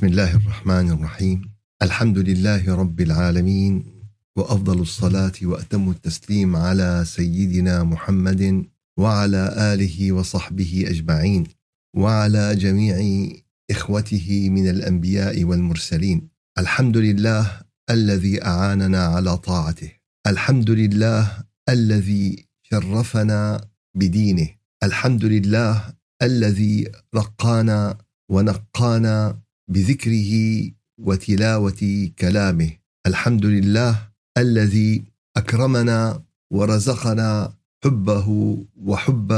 بسم الله الرحمن الرحيم. الحمد لله رب العالمين وأفضل الصلاة وأتم التسليم على سيدنا محمد وعلى آله وصحبه أجمعين وعلى جميع إخوته من الأنبياء والمرسلين. الحمد لله الذي أعاننا على طاعته. الحمد لله الذي شرفنا بدينه. الحمد لله الذي رقانا ونقانا بذكره وتلاوة كلامه. الحمد لله الذي أكرمنا ورزقنا حبه وحب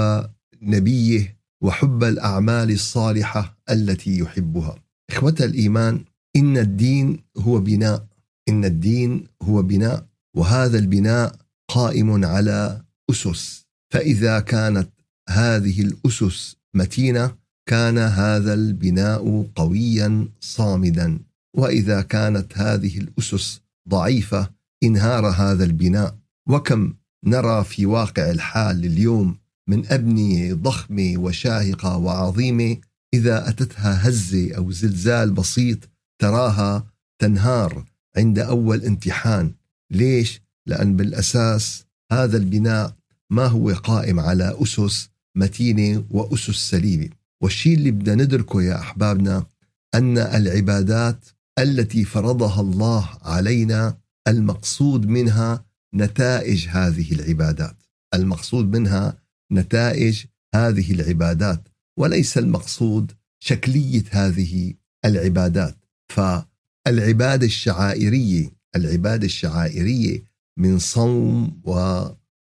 نبيه وحب الأعمال الصالحة التي يحبها. إخوة الإيمان إن الدين هو بناء. إن الدين هو بناء. وهذا البناء قائم على أسس. فإذا كانت هذه الأسس متينة كان هذا البناء قويا صامدا وإذا كانت هذه الأسس ضعيفة انهار هذا البناء. وكم نرى في واقع الحال اليوم من ابنيه ضخمه وشاهقة وعظيمة إذا أتتها هزة أو زلزال بسيط تراها تنهار عند أول امتحان. ليش؟ لأن بالأساس هذا البناء ما هو قائم على أسس متينة وأسس سليمة. والشيء اللي بدنا ندركه يا أحبابنا أن العبادات التي فرضها الله علينا المقصود منها نتائج هذه العبادات. المقصود منها نتائج هذه العبادات وليس المقصود شكلية هذه العبادات. فالعبادة الشعائرية العبادة الشعائرية من صوم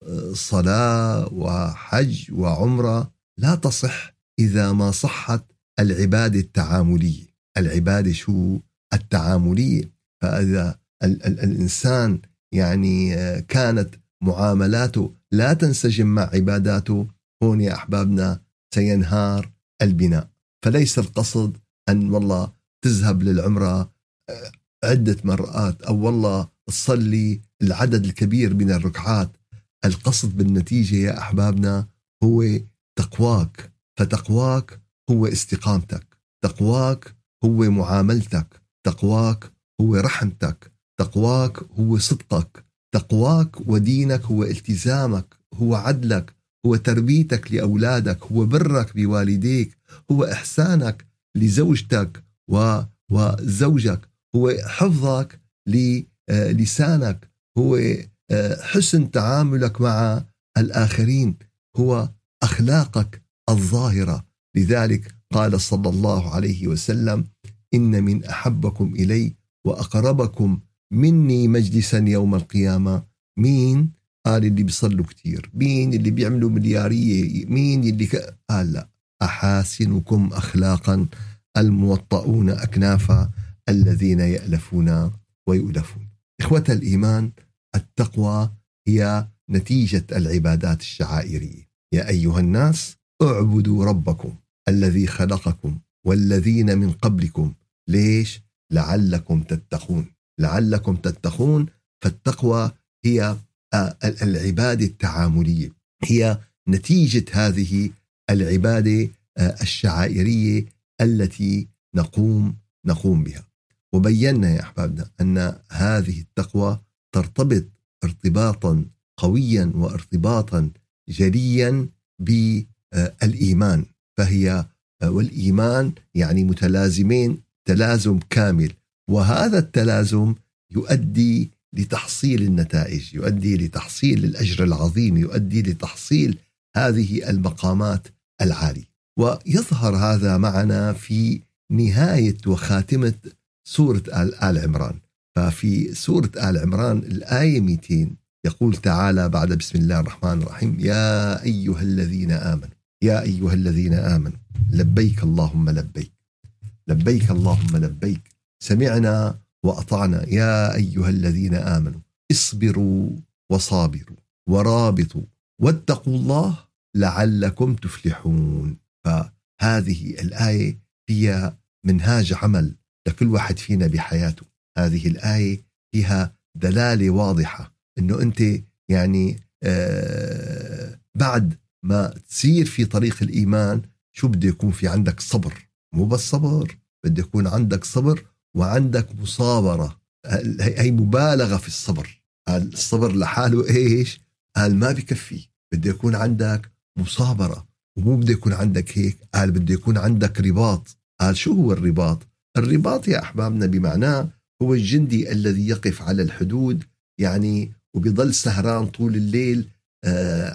وصلاة وحج وعمرة لا تصح إذا ما صحت العبادة التعاملية. العبادة شو؟ التعاملية. فإذا ال ال الإنسان يعني كانت معاملاته لا تنسجم مع عباداته هون يا أحبابنا سينهار البناء. فليس القصد أن والله تذهب للعمرة عدة مرات أو والله تصلي العدد الكبير من الركعات. القصد بالنتيجة يا أحبابنا هو تقواك. فتقواك هو استقامتك تقواك هو معاملتك تقواك هو رحمتك تقواك هو صدقك تقواك ودينك هو التزامك هو عدلك هو تربيتك لاولادك هو برك بوالديك هو احسانك لزوجتك و وزوجك هو حفظك للسانك هو آه، حسن تعاملك مع الآخرين هو اخلاقك الظاهرة. لذلك قال صلى الله عليه وسلم إن من أحبكم إلي وأقربكم مني مجلسا يوم القيامة. مين؟ قال اللي بيصلوا كثير مين اللي بيعملوا مليارية؟ مين اللي ك... قال لا. أحاسنكم اخلاقا الموطؤون أكنافا الذين يألفون ويؤلفون. إخوة الإيمان التقوى هي نتيجة العبادات الشعائرية. يا أيها الناس اعبدوا ربكم الذي خلقكم والذين من قبلكم. ليش؟ لعلكم تتقون. لعلكم تتقون فالتقوى هي آه، العبادة التعاملية. هي نتيجة هذه العبادة آه، الشعائرية التي نقوم نقوم بها. وبينا يا أحبابنا أن هذه التقوى ترتبط ارتباطا قويا وارتباطا جليا بالايمان فهي آه، والإيمان يعني متلازمين تلازم كامل. وهذا التلازم يؤدي لتحصيل النتائج يؤدي لتحصيل الأجر العظيم يؤدي لتحصيل هذه المقامات العالية. ويظهر هذا معنا في نهاية وخاتمة سورة ال عمران. ففي سورة آل عمران الآية 200 يقول تعالى بعد بسم الله الرحمن الرحيم يا أيها الذين آمنوا يا أيها الذين آمنوا لبيك اللهم لبيك لبيك اللهم لبيك سمعنا وأطعنا يا أيها الذين آمنوا اصبروا وصابروا ورابطوا واتقوا الله لعلكم تفلحون. فهذه الآية هي منهاج عمل لكل واحد فينا بحياته. هذه الآية فيها دلالة واضحة إنه أنت يعني آه بعد ما تسير في طريق الإيمان شو بده يكون في عندك صبر؟ مو بس صبر بده يكون عندك صبر وعندك مصابرة. هي مبالغة في الصبر. الصبر لحاله إيش؟ قال ما بكفي. بده يكون عندك مصابرة. ومو بده يكون عندك هيك. قال بده يكون عندك رباط. قال شو هو الرباط؟ الرباط يا أحبابنا بمعناه هو الجندي الذي يقف على الحدود يعني وبيضل سهران طول الليل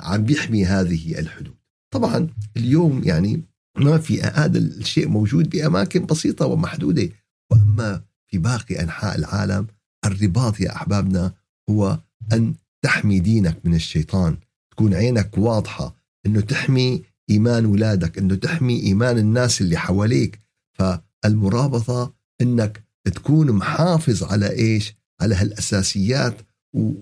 عم بيحمي هذه الحدود. طبعا اليوم يعني ما في هذا الشيء موجود بأماكن بسيطة ومحدودة. وأما في باقي أنحاء العالم الرباط يا أحبابنا هو أن تحمي دينك من الشيطان. تكون عينك واضحة أنه تحمي إيمان ولادك أنه تحمي إيمان الناس اللي حواليك. فالمرابطة أنك تكون محافظ على إيش؟ على هالأساسيات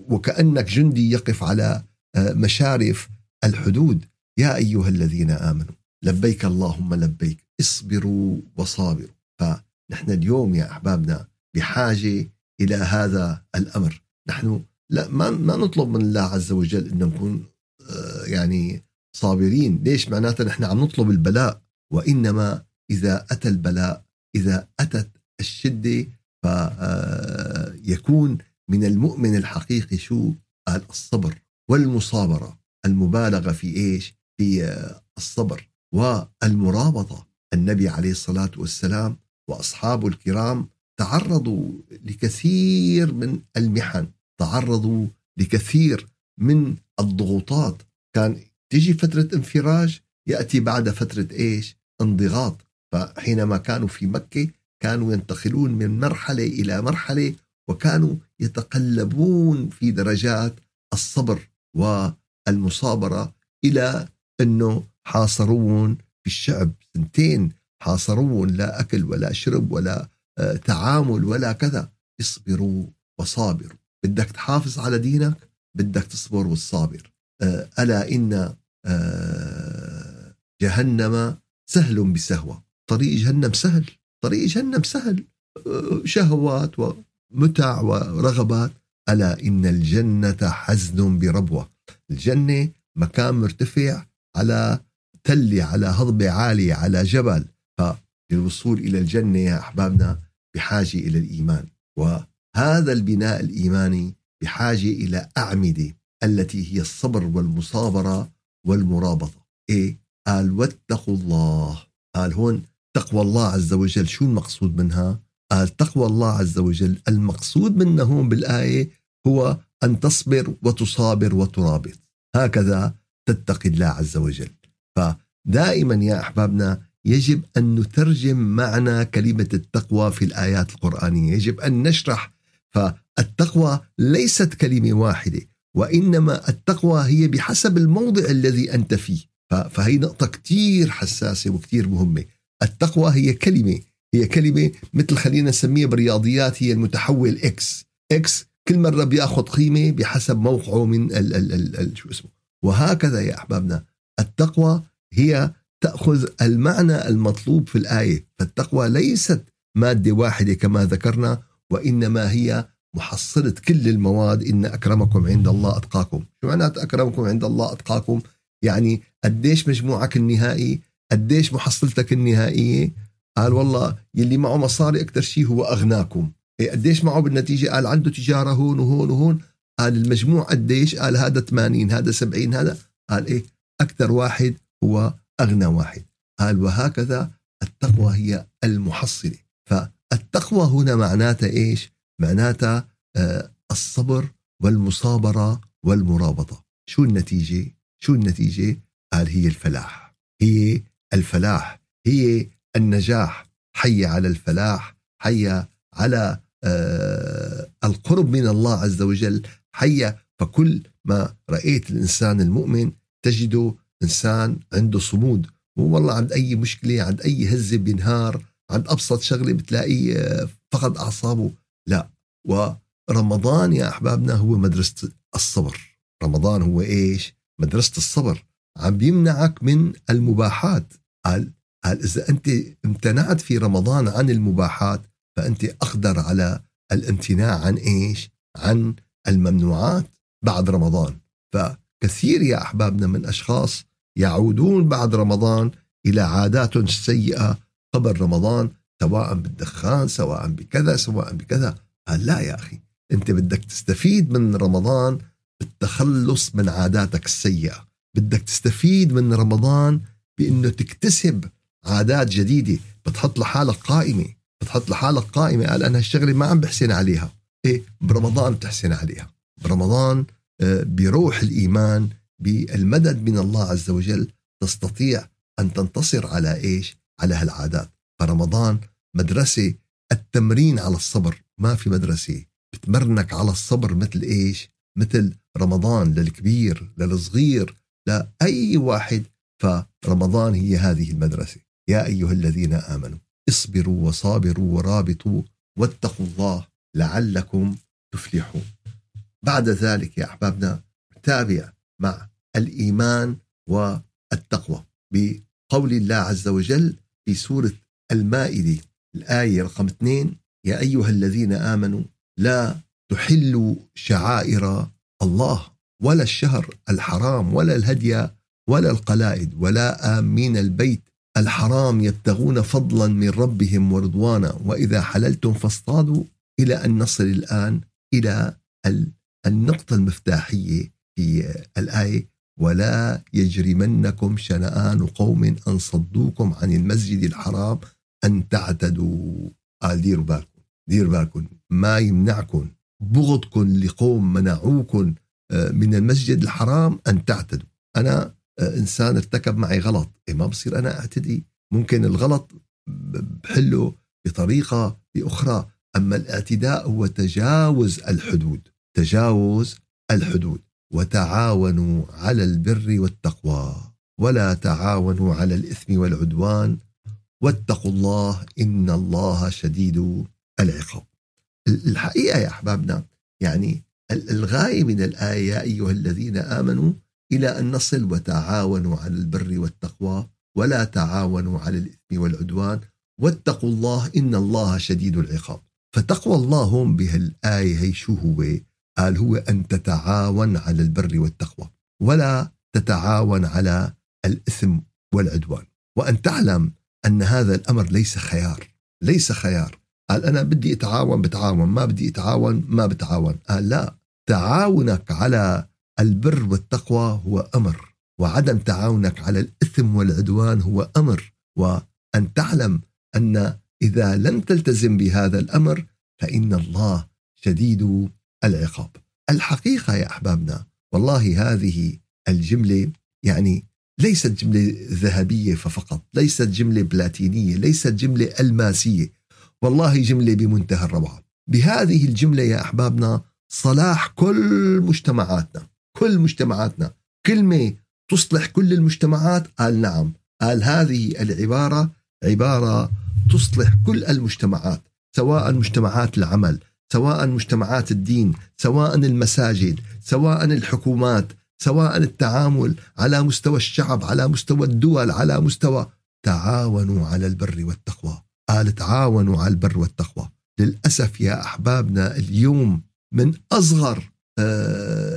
وكأنك جندي يقف على آه، مشارف الحدود. يا أيها الذين آمنوا لبيك اللهم لبيك اصبروا وصابروا. فنحن اليوم يا أحبابنا بحاجة إلى هذا الأمر. نحن لا ما ما نطلب من الله عز وجل أن نكون آه، يعني صابرين. ليش؟ معناتها نحن عم نطلب البلاء. وإنما إذا أتى البلاء إذا أتت الشدة فيكون آه، من المؤمن الحقيقي شو؟ قال الصبر. والمصابرة المبالغة في إيش؟ في آه، الصبر والمرابطة. النبي عليه الصلاة والسلام وأصحابه الكرام تعرضوا لكثير من المحن تعرضوا لكثير من الضغوطات. كان تيجي فترة انفراج يأتي بعد فترة إيش؟ انضغاط. فحينما كانوا في مكة كانوا ينتقلون من مرحلة إلى مرحلة وكانوا يتقلبون في درجات الصبر. والمصابرة إلى أنه حاصرون في الشعب سنتين حاصرون لا أكل ولا شرب ولا آه، تعامل ولا كذا. اصبروا وصابروا. بدك تحافظ على دينك بدك تصبر والصابر. آه، ألا إن آه، جهنم سهل بسهوة. طريق جهنم سهل طريق جهنم سهل. شهوات ومتع ورغبات. ألا إن الجنة حزن بربوة. الجنة مكان مرتفع على تلة على هضبة عالية على جبل. فللوصول إلى الجنة يا أحبابنا بحاجة إلى الإيمان. وهذا البناء الإيماني بحاجة إلى أعمدة التي هي الصبر والمصابرة والمرابطة. إيه؟ قال واتقوا الله. قال هون تقوى الله عز وجل. شو المقصود منها؟ قال تقوى الله عز وجل. المقصود منه هون بالآية هو أن تصبر وتصابر وترابط. هكذا تتقي الله عز وجل. فدائما يا أحبابنا يجب أن نترجم معنى كلمة التقوى في الآيات القرآنية. يجب أن نشرح. فالتقوى ليست كلمة واحدة وإنما التقوى هي بحسب الموضع الذي أنت فيه. فهي نقطة كتير حساسة وكتير مهمة. التقوى هي كلمة هي كلمة مثل خلينا نسميها بالرياضيات هي المتحول X X كل مرة بياخذ قيمة بحسب موقعه من ال ال ال ال شو اسمه. وهكذا يا أحبابنا التقوى هي تأخذ المعنى المطلوب في الآية. فالتقوى ليست مادة واحدة كما ذكرنا وإنما هي محصلة كل المواد. إن أكرمكم عند الله أتقاكم. شو معنات أكرمكم عند الله أتقاكم؟ يعني قديش مجموعك النهائي؟ قديش محصلتك النهائية؟ قال والله يلي معه مصاري أكثر شيء هو أغناكم. إيه قديش معه بالنتيجة؟ قال عنده تجارة هون وهون وهون. قال المجموع قديش؟ قال هذا 80 هذا 70 هذا. قال إيه أكثر واحد هو أغنى واحد. قال وهكذا التقوى هي المحصلة. فالتقوى هنا معناتها إيش؟ معناتها آه الصبر والمصابرة والمرابطة شو النتيجة؟ شو النتيجة؟ قال هي الفلاح. هي الفلاح. هي النجاح حي على الفلاح حي على آه القرب من الله عز وجل حي. فكل ما رأيت الإنسان المؤمن تجده إنسان عنده صمود. مو والله عند أي مشكلة عند أي هزة بينهار عند أبسط شغلة بتلاقيه آه، فقد أعصابه. لا. ورمضان يا أحبابنا هو مدرسة الصبر. رمضان هو إيش؟ مدرسة الصبر. عم بيمنعك من المباحات. قال قال إذا أنت امتنعت في رمضان عن المباحات فأنت أقدر على الامتناع عن إيش؟ عن الممنوعات بعد رمضان. فكثير يا أحبابنا من أشخاص يعودون بعد رمضان إلى عادات سيئة قبل رمضان سواء بالدخان سواء بكذا سواء بكذا. قال لا يا أخي أنت بدك تستفيد من رمضان بالتخلص من عاداتك السيئة. بدك تستفيد من رمضان بأنه تكتسب عادات جديدة بتحط لحالك قائمة بتحط لحالك قائمة. قال أنا هالشغلة ما عم بحسن عليها. إيه برمضان بتحسن عليها. برمضان آه، بروح الإيمان بالمدد من الله عز وجل تستطيع أن تنتصر على إيش؟ على هالعادات. فرمضان مدرسة التمرين على الصبر. ما في مدرسة بتمرنك على الصبر مثل إيش؟ مثل رمضان للكبير للصغير لأي واحد. فرمضان هي هذه المدرسة. يا أيها الذين آمنوا اصبروا وصابروا ورابطوا واتقوا الله لعلكم تفلحون. بعد ذلك يا أحبابنا تابع مع الإيمان والتقوى بقول الله عز وجل في سورة المائدة الآية رقم اثنين يا أيها الذين آمنوا لا تحلوا شعائر الله ولا الشهر الحرام ولا الهدي ولا القلائد ولا آمين البيت الحرام يبتغون فضلا من ربهم ورضوانا وإذا حللتم فاصطادوا إلى أن نصل الآن إلى النقطة المفتاحية في الآية ولا يجرمنكم شنآن قوم أن صدوكم عن المسجد الحرام أن تعتدوا. قال ديروا بالكم ديروا بالكم. ما يمنعكم بغضكم لقوم منعوكم آه، من المسجد الحرام أن تعتدوا. أنا آه، إنسان ارتكب معي غلط إيه ما بصير أنا أعتدي. ممكن الغلط بحله بطريقة بأخرى. أما الاعتداء هو تجاوز الحدود تجاوز الحدود. وتعاونوا على البر والتقوى. ولا تعاونوا على الإثم والعدوان. واتقوا الله إن الله شديد العقاب. الحقيقة يا أحبابنا يعني الغاية من الآية يا أيها الذين آمنوا إلى أن نصل وتعاونوا على البر والتقوى ولا تعاونوا على الإثم والعدوان. واتقوا الله إن الله شديد العقاب. فتقوى الله هم بهالآية هي شو هو؟ قال هو أن تتعاون على البر والتقوى ولا تتعاون على الإثم والعدوان. وأن تعلم أن هذا الأمر ليس خيار ليس خيار. قال أنا بدي أتعاون بتعاون. ما بدي أتعاون ما بتعاون. قال لا تعاونك على البر والتقوى هو أمر وعدم تعاونك على الإثم والعدوان هو أمر وأن تعلم أن إذا لم تلتزم بهذا الأمر فإن الله شديد العقاب. الحقيقة يا أحبابنا والله هذه الجملة يعني ليست جملة ذهبية فقط ليست جملة بلاتينية ليست جملة ألماسية والله جملة بمنتهى الروعة. بهذه الجملة يا أحبابنا صلاح كل مجتمعاتنا. كل مجتمعاتنا. كلمة تصلح كل المجتمعات؟ قال نعم. قال هذه العبارة عبارة تصلح كل المجتمعات سواء مجتمعات العمل سواء مجتمعات الدين سواء المساجد سواء الحكومات سواء التعامل على مستوى الشعب على مستوى الدول على مستوى تعاونوا على البر والتقوى. قال تعاونوا على البر والتقوى. للأسف يا أحبابنا اليوم من أصغر آه،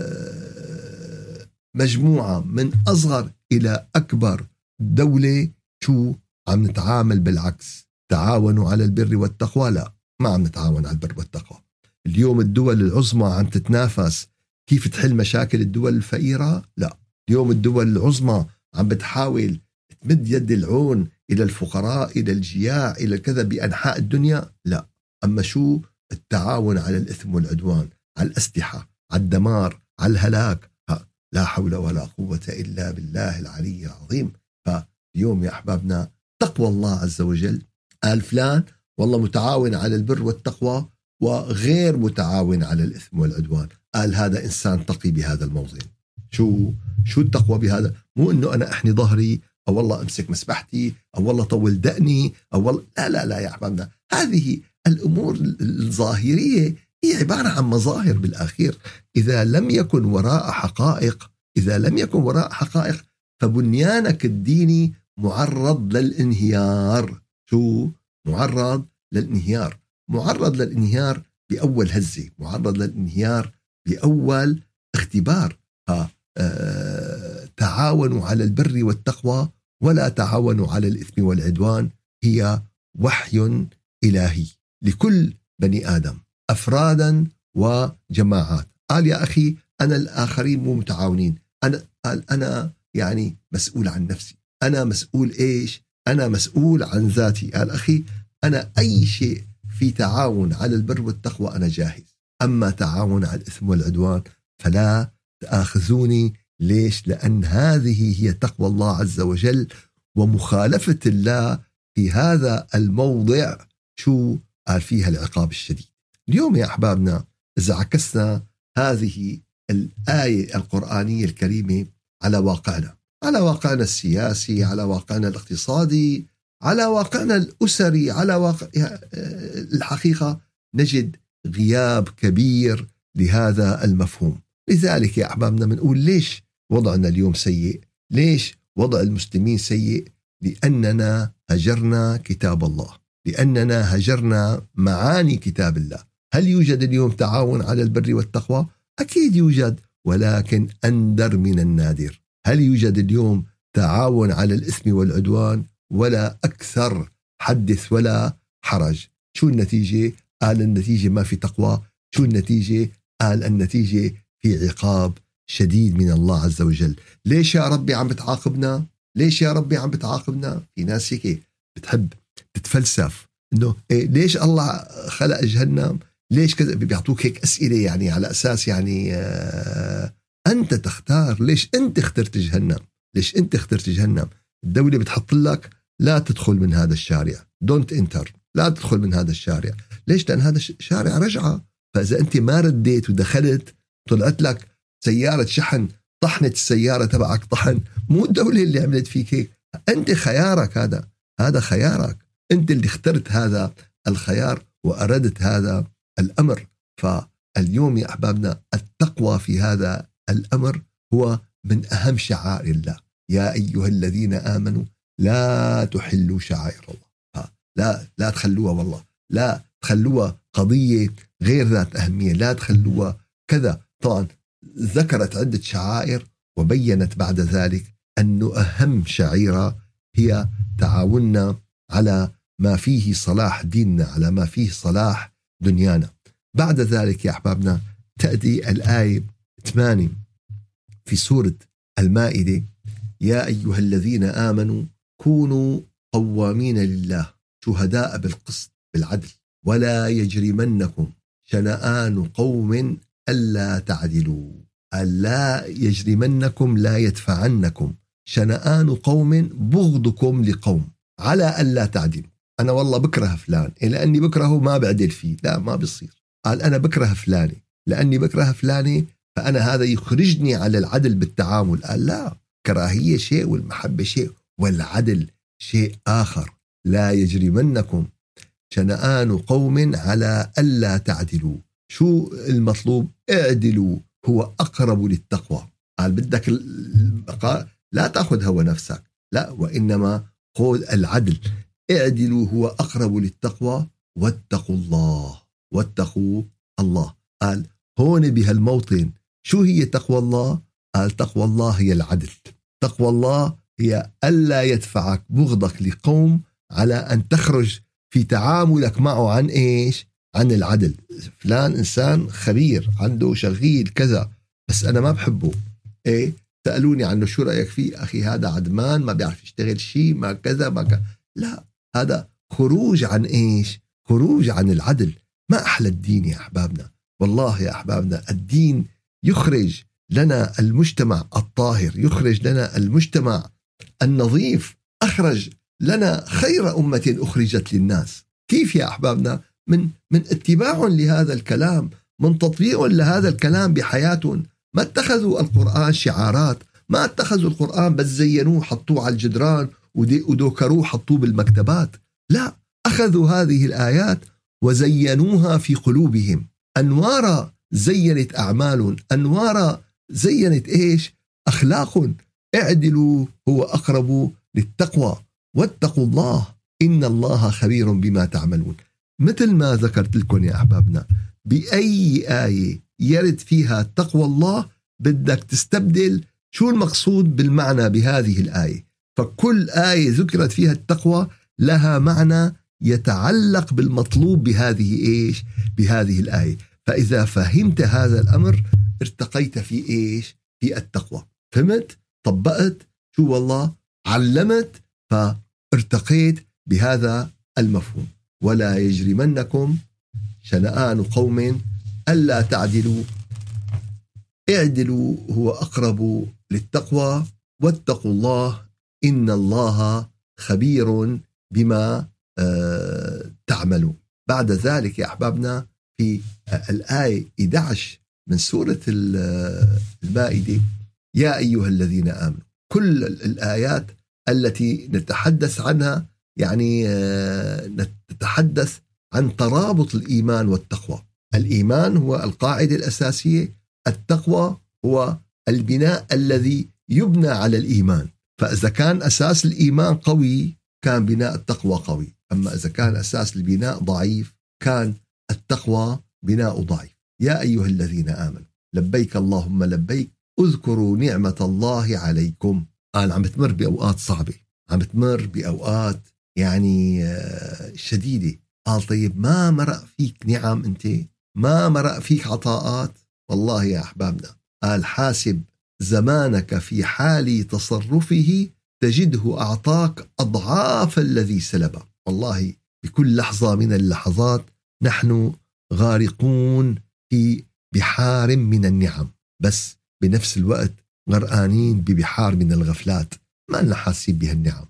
مجموعة من أصغر إلى أكبر دولة شو عم نتعامل بالعكس. تعاونوا على البر والتقوى. لا ما عم نتعاون على البر والتقوى. اليوم الدول العظمى عم تتنافس. كيف تحل مشاكل الدول الفقيرة؟ لا. اليوم الدول العظمى عم بتحاول تمد يد العون إلى الفقراء إلى الجياع إلى كذا بأنحاء الدنيا؟ لا. أما شو؟ التعاون على الإثم والعدوان على الأسلحة على الدمار على الهلاك. لا حول ولا قوة إلا بالله العلي العظيم. فاليوم يا أحبابنا تقوى الله عز وجل. قال فلان والله متعاون على البر والتقوى وغير متعاون على الإثم والعدوان. قال هذا إنسان تقي بهذا الموضع شو شو التقوى بهذا؟ مو إنه أنا أحني ظهري أو والله أمسك مسبحتي أو والله طول دقني أو والله لا لا لا يا أحبابنا. هذه الأمور الظاهرية هي عبارة عن مظاهر بالأخير. إذا لم يكن وراء حقائق إذا لم يكن وراء حقائق فبنيانك الديني معرض للانهيار. شو؟ معرض للانهيار. معرض للانهيار بأول هزة. معرض للانهيار بأول اختبار. آه تعاونوا على البر والتقوى ولا تعاونوا على الإثم والعدوان. هي وحي إلهي لكل بني آدم. أفرادا وجماعات. قال يا أخي أنا الآخرين مو متعاونين. أنا قال أنا يعني مسؤول عن نفسي. أنا مسؤول إيش؟ أنا مسؤول عن ذاتي. قال أخي أنا أي شيء في تعاون على البر والتقوى أنا جاهز. أما تعاون على الإثم والعدوان فلا تآخذوني. ليش؟ لأن هذه هي تقوى الله عز وجل ومخالفة الله في هذا الموضع. شو؟ قال فيها العقاب الشديد. اليوم يا أحبابنا إذا عكسنا هذه الآية القرآنية الكريمة على واقعنا على واقعنا السياسي على واقعنا الاقتصادي على واقعنا الأسري على واقع الحقيقة نجد غياب كبير لهذا المفهوم. لذلك يا أحبابنا بنقول ليش وضعنا اليوم سيء؟ ليش وضع المسلمين سيء؟ لأننا هجرنا كتاب الله لأننا هجرنا معاني كتاب الله. هل يوجد اليوم تعاون على البر والتقوى؟ أكيد يوجد ولكن أندر من النادر. هل يوجد اليوم تعاون على الإثم والعدوان؟ ولا أكثر. حدث ولا حرج. شو النتيجة؟ قال النتيجة ما في تقوى. شو النتيجة؟ قال النتيجة في عقاب شديد من الله عز وجل. ليش يا ربي عم بتعاقبنا؟ ليش يا ربي عم بتعاقبنا؟ في ناس هيك بتحب تتفلسف. إنه إيه ليش الله خلق جهنم؟ ليش كذا؟ بيعطوك هيك أسئلة يعني على أساس يعني آه أنت تختار ليش أنت اخترت جهنم؟ ليش أنت اخترت جهنم؟ الدولة بتحط لك لا تدخل من هذا الشارع. don't enter لا تدخل من هذا الشارع. ليش؟ لأن هذا الشارع رجعة. فإذا أنت ما رديت ودخلت طلعت لك سيارة شحن طحنت السيارة تبعك طحن. مو الدولة اللي عملت فيك هيك. أنت خيارك هذا. هذا خيارك. أنت اللي اخترت هذا الخيار وأردت هذا الأمر. فاليوم يا أحبابنا التقوى في هذا الأمر هو من أهم شعائر الله. يا أيها الذين آمنوا لا تحلوا شعائر الله. لا لا تخلوها والله. لا تخلوها قضية غير ذات أهمية. لا تخلوها كذا. طبعا ذكرت عدة شعائر وبينت بعد ذلك انه أهم شعيرة هي تعاوننا على ما فيه صلاح ديننا على ما فيه صلاح دنيانا. بعد ذلك يا أحبابنا تأتي الآية 8 في سورة المائدة. يا أيها الذين آمنوا كونوا قوامين لله شهداء بالقسط بالعدل. ولا يجرمنكم شنآن قوم ألا تعدلوا. ألا يجرمنكم لا يدفعنكم. شنآن قوم بغضكم لقوم على ألا تعدلوا. أنا والله بكره فلان إيه لأني بكرهه ما بعدل فيه لا ما بيصير. قال أنا بكره فلاني لأني بكره فلاني فأنا هذا يخرجني على العدل بالتعامل. قال لا كراهية شيء والمحبة شيء والعدل شيء آخر. لا يجرمنكم شنآن قوم على ألا تعدلوا. شو المطلوب؟ اعدلوا هو أقرب للتقوى. قال بدك لا تأخذ هوى نفسك لا وإنما خذ العدل. اعدلوا هو أقرب للتقوى واتقوا الله واتقوا الله. قال هون بهالموطن شو هي تقوى الله؟ قال تقوى الله هي العدل. تقوى الله هي ألا يدفعك بغضك لقوم على أن تخرج في تعاملك معه عن إيش؟ عن العدل. فلان إنسان خبير عنده شغيل كذا بس أنا ما بحبه. إيه؟ سألوني عنه شو رأيك فيه؟ أخي هذا عدمان ما بيعرف يشتغل شيء ما كذا ما كذا لا. هذا خروج عن إيش؟ خروج عن العدل. ما أحلى الدين يا أحبابنا. والله يا أحبابنا الدين يخرج لنا المجتمع الطاهر يخرج لنا المجتمع النظيف أخرج لنا خير أمة أخرجت للناس. كيف يا أحبابنا؟ من من اتباع لهذا الكلام من تطبيق لهذا الكلام بحياتهم ما اتخذوا القرآن شعارات ما اتخذوا القرآن بس زينوه حطوه على الجدران ودوكروه حطوه بالمكتبات. لا أخذوا هذه الآيات وزينوها في قلوبهم. أنوار زينت أعمال أنوار زينت إيش؟ أخلاق. اعدلوا هو أقرب للتقوى. واتقوا الله إن الله خبير بما تعملون. مثل ما ذكرت لكم يا أحبابنا بأي آية يرد فيها تقوى الله بدك تستبدل شو المقصود بالمعنى بهذه الآية. فكل آية ذكرت فيها التقوى لها معنى يتعلق بالمطلوب بهذه إيش؟ بهذه الآية، فإذا فهمت هذا الأمر ارتقيت في إيش؟ في التقوى، فهمت؟ طبقت شو والله؟ علمت فارتقيت بهذا المفهوم، ولا يجرمنكم شنآن قوم ألا تعدلوا اعدلوا هو أقرب للتقوى واتقوا الله إن الله خبير بما آه، تعملون. بعد ذلك يا أحبابنا في الآية 11 من سورة المائدة يا أيها الذين آمنوا. كل الآيات التي نتحدث عنها يعني آه، نتحدث عن ترابط الإيمان والتقوى. الإيمان هو القاعدة الأساسية التقوى هو البناء الذي يبنى على الإيمان. فإذا كان أساس الإيمان قوي كان بناء التقوى قوي. أما إذا كان أساس البناء ضعيف كان التقوى بناء ضعيف. يا أيها الذين آمنوا لبيك اللهم لبيك اذكروا نعمة الله عليكم. قال عم تمر بأوقات صعبة. عم تمر بأوقات يعني آه، شديدة. قال طيب ما مرق فيك نعم أنت؟ ما مرق فيك عطاءات؟ والله يا أحبابنا قال حاسب زمانك في حال تصرفه تجده أعطاك أضعاف الذي سلبه والله بكل لحظة من اللحظات نحن غارقون في بحار من النعم. بس بنفس الوقت غرقانين ببحار من الغفلات. ما لنا حاسين بهالنعم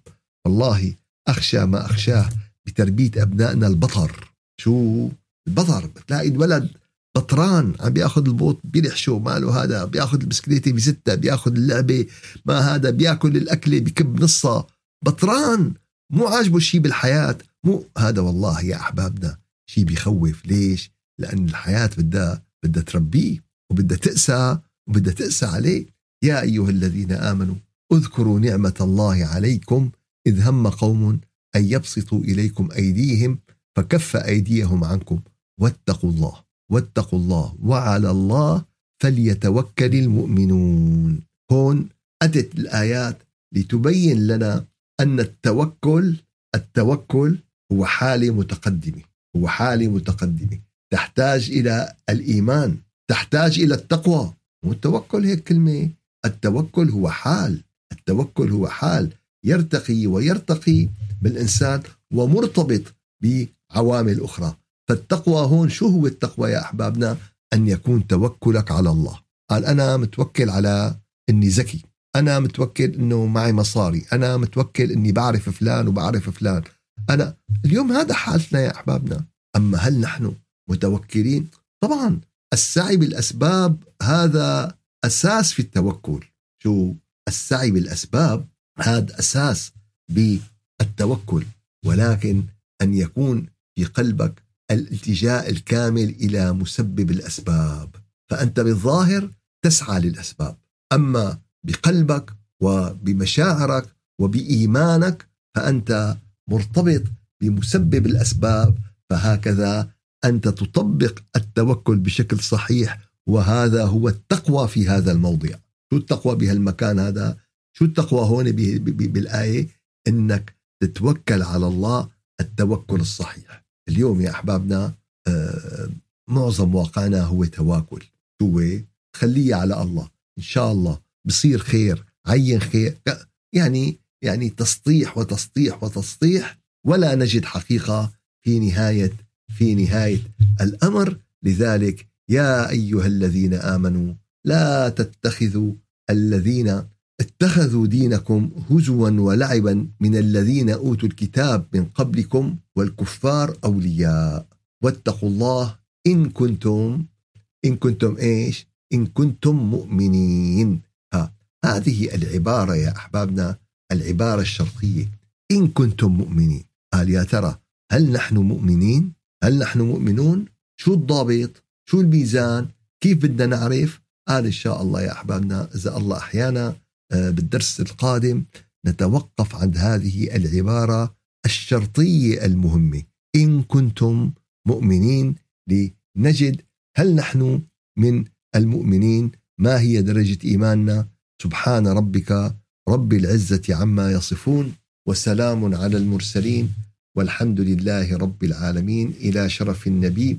والله أخشى ما أخشاه بتربية أبنائنا البطر. شو؟ البطر. بتلاقي الولد بطران عم بياخذ البوط بيلحشو ماله هذا؟ بياخذ البسكليتة بستة بياخذ اللعبة ما هذا؟ بياكل الأكلة بكب نصها. بطران! مو عاجبه شيء بالحياة. مو هذا والله يا أحبابنا. شيء بيخوف. ليش؟ لأن الحياة بدها بدها تربيه وبدها تأسى وبدها تأسى عليه. يا أيها الذين آمنوا اذكروا نعمة الله عليكم إذ هم قوم أن يبسطوا إليكم أيديهم فكف أيديهم عنكم. واتقوا الله. واتقوا الله وعلى الله فليتوكل المؤمنون. هون أتت الآيات لتبين لنا أن التوكل التوكل هو حالة متقدمة هو حالة متقدمة. تحتاج إلى الإيمان تحتاج إلى التقوى. والتوكل هيك كلمة التوكل هو حال التوكل هو حال يرتقي ويرتقي بالإنسان ومرتبط بعوامل أخرى. فالتقوى هون شو هو التقوى يا أحبابنا؟ أن يكون توكلك على الله. قال أنا متوكل على أني ذكي. أنا متوكل أنه معي مصاري. أنا متوكل أني بعرف فلان وبعرف فلان. أنا اليوم هذا حالتنا يا أحبابنا. أما هل نحن متوكلين؟ طبعا السعي بالأسباب هذا أساس في التوكل. شو؟ السعي بالأسباب هذا أساس بالتوكل. ولكن أن يكون في قلبك الالتجاء الكامل إلى مسبب الأسباب. فأنت بالظاهر تسعى للأسباب. أما بقلبك وبمشاعرك وبإيمانك فأنت مرتبط بمسبب الأسباب فهكذا أنت تطبق التوكل بشكل صحيح وهذا هو التقوى في هذا الموضع. شو التقوى بهالمكان هذا؟ شو التقوى هون بالآية؟ إنك تتوكل على الله التوكل الصحيح. اليوم يا أحبابنا آه، معظم واقعنا هو تواكل. هو خليه على الله. إن شاء الله بصير خير عين خير. يعني يعني تسطيح وتسطيح وتسطيح ولا نجد حقيقة في نهاية في نهاية الأمر. لذلك يا أيها الذين آمنوا لا تتخذوا الذين اتخذوا دينكم هزوا ولعبا من الذين أوتوا الكتاب من قبلكم والكفار أولياء واتقوا الله إن كنتم إن كنتم إيش؟ إن كنتم مؤمنين ها هذه العبارة يا أحبابنا العبارة الشرطيه إن كنتم مؤمنين قال يا ترى هل نحن مؤمنين؟ هل نحن مؤمنون؟ شو الضابط؟ شو الميزان؟ كيف بدنا نعرف؟ قال إن شاء الله يا أحبابنا إذا الله أحيانا بالدرس القادم نتوقف عند هذه العبارة الشرطيه المهمه إن كنتم مؤمنين لنجد هل نحن من المؤمنين؟ ما هي درجة إيماننا؟ سبحان ربك رب العزة عما يصفون وسلام على المرسلين والحمد لله رب العالمين. إلى شرف النبي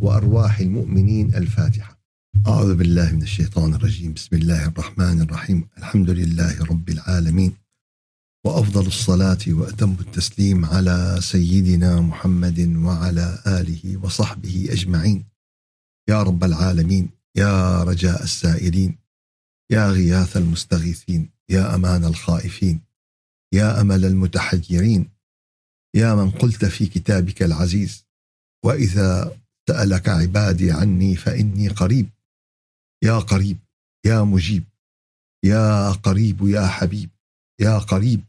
وأرواح المؤمنين الفاتحة. أعوذ بالله من الشيطان الرجيم. بسم الله الرحمن الرحيم. الحمد لله رب العالمين. وأفضل الصلاة وأتم التسليم على سيدنا محمد وعلى آله وصحبه أجمعين. يا رب العالمين يا رجاء السائلين يا غياث المستغيثين يا أمان الخائفين يا أمل المتحيرين يا من قلت في كتابك العزيز. وإذا سألك عبادي عني فإني قريب. يا قريب يا مجيب يا قريب يا حبيب يا قريب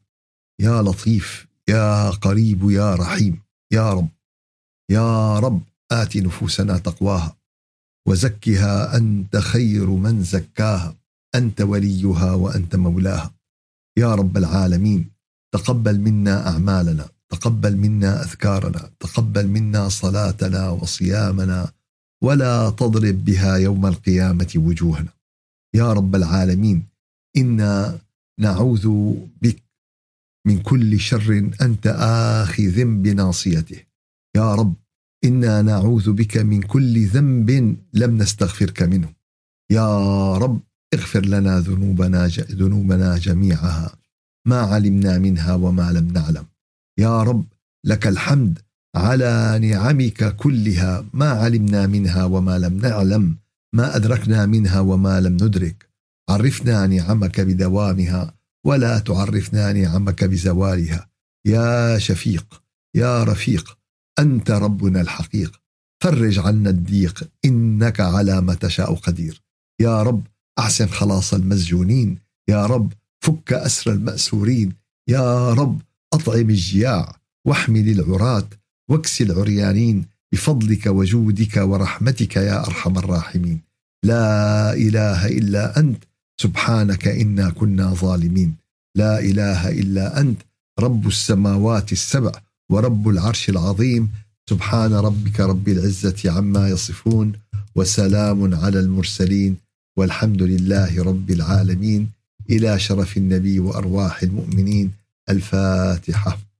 يا لطيف يا قريب يا رحيم يا رب يا رب آت نفوسنا تقواها وزكها أنت خير من زكاها أنت وليها وأنت مولاها. يا رب العالمين تقبل منا أعمالنا تقبل منا أذكارنا تقبل منا صلاتنا وصيامنا ولا تضرب بها يوم القيامة وجوهنا. يا رب العالمين إنا نعوذ بك من كل شر أنت آخذ بناصيته. يا رب إنا نعوذ بك من كل ذنب لم نستغفرك منه. يا رب اغفر لنا ذنوبنا ذنوبنا جميعها ما علمنا منها وما لم نعلم. يا رب لك الحمد على نعمك كلها ما علمنا منها وما لم نعلم ما أدركنا منها وما لم ندرك. عرفنا نعمك بدوامها ولا تعرفنا نعمك بزوالها. يا شفيق يا رفيق أنت ربنا الحقيق. فرج عنا الضيق إنك على ما تشاء قدير. يا رب أحسن خلاص المسجونين. يا رب فك أسر المأسورين. يا رب أطعم الجياع واحمل العراة. واكسي العريانين بفضلك وجودك ورحمتك يا أرحم الراحمين. لا إله إلا أنت سبحانك إنا كنا ظالمين. لا إله إلا أنت رب السماوات السبع ورب العرش العظيم. سبحان ربك رب العزة عما يصفون وسلام على المرسلين. والحمد لله رب العالمين. إلى شرف النبي وأرواح المؤمنين. الفاتحة.